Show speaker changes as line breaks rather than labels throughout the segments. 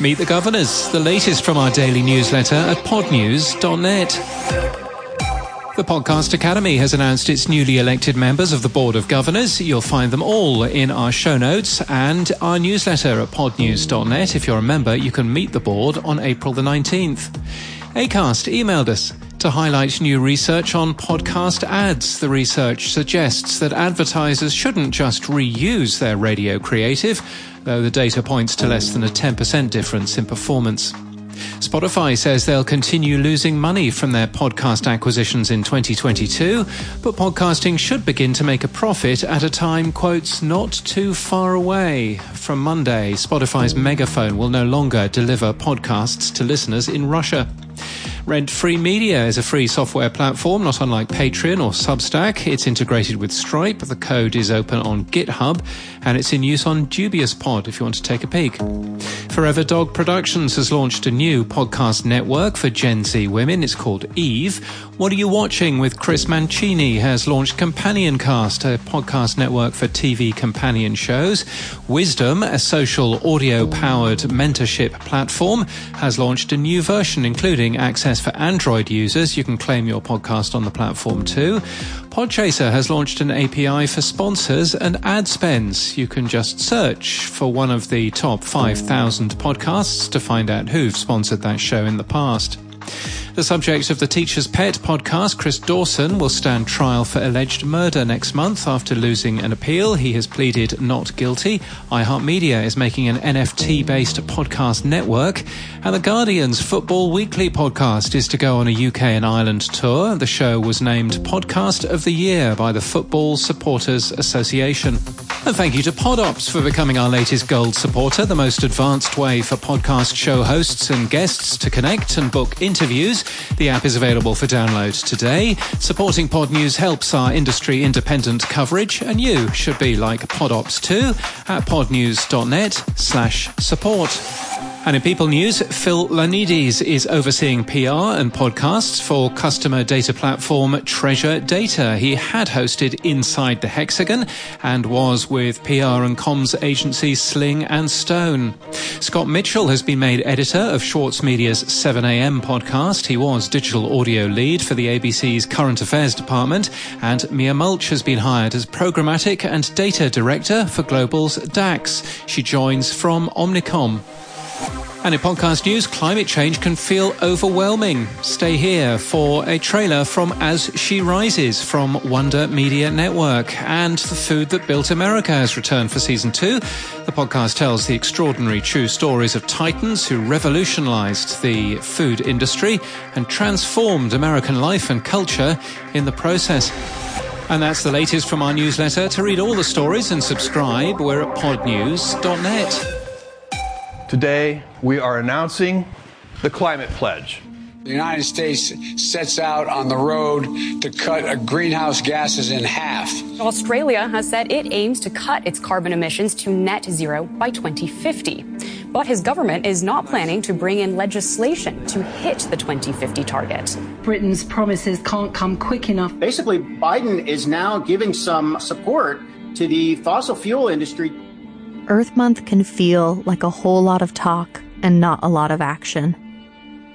Meet the Governors, the latest from our daily newsletter at podnews.net. The Podcast Academy has announced its newly elected members of the Board of Governors. You'll find them all in our show notes and our newsletter at podnews.net. If you're a member, you can meet the board on April the 19th. ACAST emailed us to highlight new research on podcast ads. The research suggests that advertisers shouldn't just reuse their radio creative, though the data points to less than a 10% difference in performance. Spotify says they'll continue losing money from their podcast acquisitions in 2022, but podcasting should begin to make a profit at a time, quotes, not too far away. From Monday, Spotify's megaphone will no longer deliver podcasts to listeners in Russia. Rent Free Media is a free software platform, not unlike Patreon or Substack. It's integrated with Stripe. The code is open on GitHub and it's in use on Dubious Pod if you want to take a peek. Forever Dog Productions has launched a new podcast network for Gen Z women. It's called Eve. What Are You Watching with Chris Mancini has launched Companion Cast, a podcast network for TV companion shows. Wisdom, a social audio powered mentorship platform, has launched a new version including access for Android users. You can claim your podcast on the platform too. Podchaser has launched an API for sponsors and ad spends. You can just search for one of the top 5,000 podcasts to find out who've sponsored that show in the past. The subject of the Teacher's Pet podcast, Chris Dawson, will stand trial for alleged murder next month after losing an appeal. He has pleaded not guilty. iHeartMedia is making an NFT based podcast network. And The Guardian's Football Weekly podcast is to go on a UK and Ireland tour. The show was named Podcast of the Year by the Football Supporters Association. And thank you to PodOps for becoming our latest gold supporter, the most advanced way for podcast show hosts and guests to connect and book interviews. The app is available for download today. Supporting Podnews helps our industry independent coverage, and you should be like PodOps too at podnews.net slash support. And in People News, Phil Lanides is overseeing PR and podcasts for customer data platform Treasure Data. He had hosted Inside the Hexagon and was with PR and comms agency Sling and Stone. Scott Mitchell has been made editor of Schwartz Media's 7am podcast. He was digital audio lead for the ABC's current affairs department. And Mia Mulch has been hired as programmatic and data director for Global's DAX. She joins from Omnicom. And in podcast news, climate change can feel overwhelming. Stay here for a trailer from As She Rises from Wonder Media Network. And The Food That Built America has returned for season two. The podcast tells the extraordinary true stories of titans who revolutionized the food industry and transformed American life and culture in the process. And that's the latest from our newsletter. To read all the stories and subscribe, we're at podnews.net.
Today, we are announcing the Climate Pledge.
The United States sets out on the road to cut greenhouse gases in half.
Australia has said it aims to cut its carbon emissions to net zero by 2050. But his government is not planning to bring in legislation to hit the 2050 target.
Britain's promises can't come quick enough.
Basically, Biden is now giving some support to the fossil fuel industry
Earth Month can feel like a whole lot of talk and not a lot of action.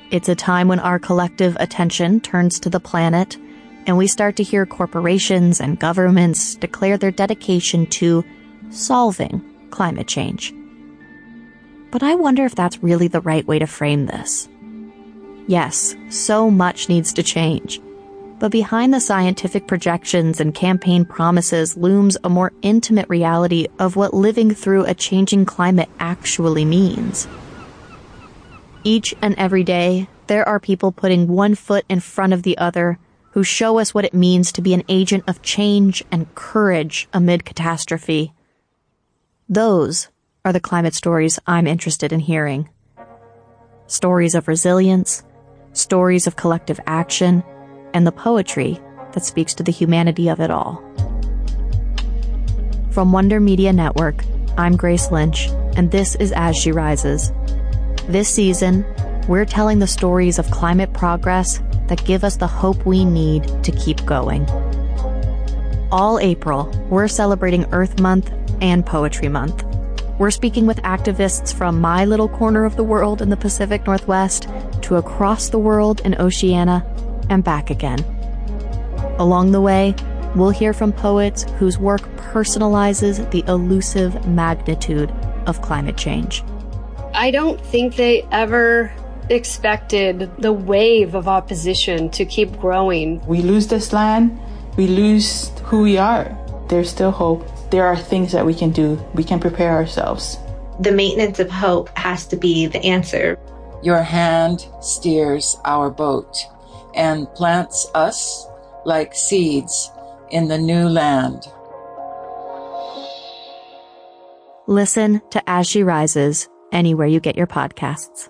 It's a time when our collective attention turns to the planet and we start to hear corporations and governments declare their dedication to solving climate change. But I wonder if that's really the right way to frame this. Yes, so much needs to change. But behind the scientific projections and campaign promises looms a more intimate reality of what living through a changing climate actually means. Each and every day, there are people putting one foot in front of the other who show us what it means to be an agent of change and courage amid catastrophe. Those are the climate stories I'm interested in hearing. Stories of resilience, stories of collective action, and the poetry that speaks to the humanity of it all. From Wonder Media Network, I'm Grace Lynch, and this is As She Rises. This season, we're telling the stories of climate progress that give us the hope we need to keep going. All April, we're celebrating Earth Month and Poetry Month. We're speaking with activists from my little corner of the world in the Pacific Northwest to across the world in Oceania and back again. Along the way, we'll hear from poets whose work personalizes the elusive magnitude of climate change.
I don't think they ever expected the wave of opposition to keep growing.
We lose this land, we lose who we are. There's still hope. There are things that we can do. We can prepare ourselves.
The maintenance of hope has to be the answer.
Your hand steers our boat and plants us like seeds in the new land.
Listen to As She Rises anywhere you get your podcasts.